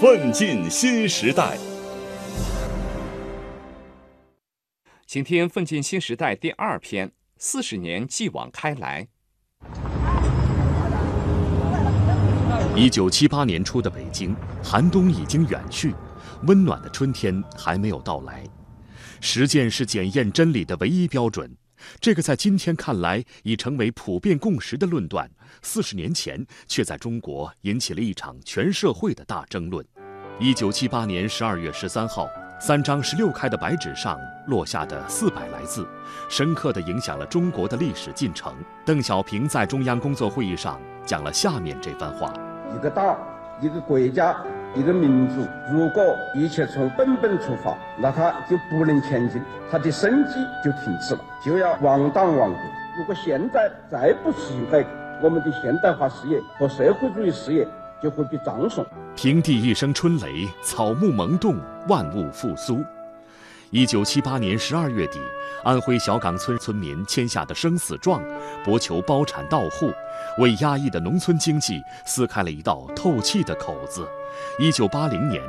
奋进新时代。请听《奋进新时代》第二篇：四十年继往开来。一九七八年初的北京，寒冬已经远去，温暖的春天还没有到来。实践是检验真理的唯一标准。这个在今天看来已成为普遍共识的论断，四十年前却在中国引起了一场全社会的大争论。一九七八年十二月十三号，三张十六开的白纸上落下的四百来字，深刻地影响了中国的历史进程。邓小平在中央工作会议上讲了下面这番话：一个党，一个国家。一个民族，如果一切从本本出发，那他就不能前进，他的生机就停止了，就要亡党亡国。如果现在再不实行改革，我们的现代化事业和社会主义事业就会被葬送。平地一声春雷，草木萌动，万物复苏。一九七八年十二月底，安徽小岗村村民签下的生死状，博求包产到户，为压抑的农村经济撕开了一道透气的口子。一九八零年，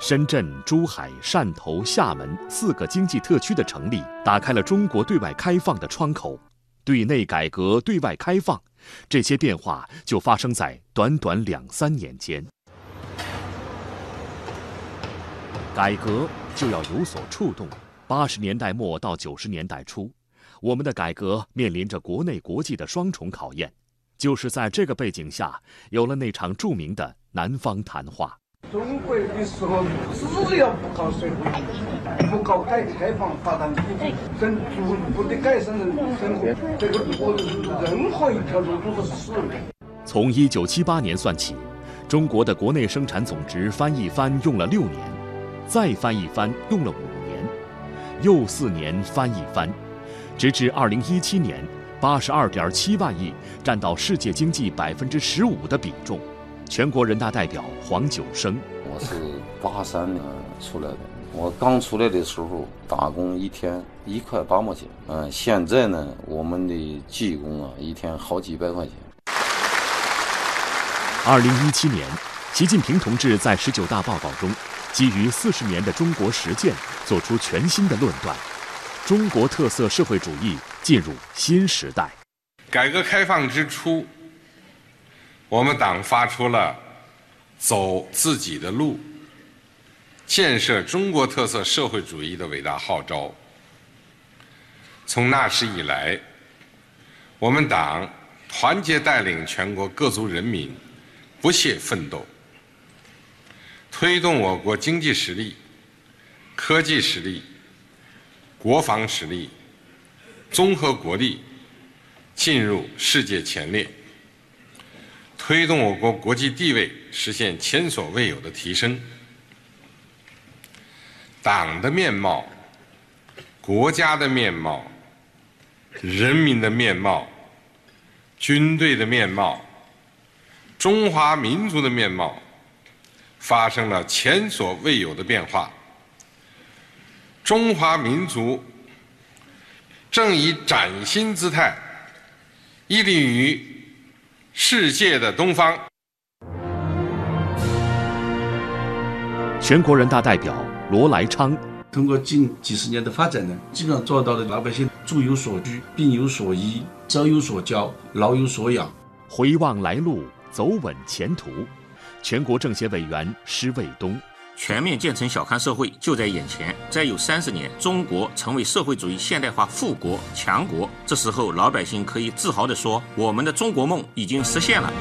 深圳、珠海、汕头、厦门四个经济特区的成立，打开了中国对外开放的窗口。对内改革，对外开放，这些变化就发生在短短两三年间。改革就要有所触动。八十年代末到九十年代初，我们的改革面临着国内国际的双重考验。就是在这个背景下，有了那场著名的南方谈话。中国的时候，只要不搞社会主义，不搞改革开放、发展经济，真逐步的改善人生活，这个我任何一条路都是死路。从一九七八年算起，中国的国内生产总值翻一番用了六年，再翻一翻用了五年，又四年翻一番，直至二零一七年。八十二点七万亿，占到世界经济百分之十五的比重。全国人大代表黄九生，我是八三年出来的，我刚出来的时候打工一天一块八毛钱，嗯，现在呢，我们的技工啊，一天好几百块钱。二零一七年，习近平同志在十九大报告中，基于四十年的中国实践，做出全新的论断。中国特色社会主义进入新时代。改革开放之初，我们党发出了走自己的路、建设中国特色社会主义的伟大号召。从那时以来，我们党团结带领全国各族人民不懈奋斗，推动我国经济实力、科技实力。国防实力、综合国力进入世界前列，推动我国国际地位实现前所未有的提升。党的面貌、国家的面貌、人民的面貌、军队的面貌、中华民族的面貌发生了前所未有的变化。中华民族正以崭新姿态屹立于世界的东方。全国人大代表罗来昌，通过近几十年的发展呢，基本上做到了老百姓住有所居、病有所医、朝有所教、老有所养。回望来路，走稳前途。全国政协委员施卫东。全面建成小康社会就在眼前，再有三十年，中国成为社会主义现代化富国强国。这时候，老百姓可以自豪地说：“我们的中国梦已经实现了。”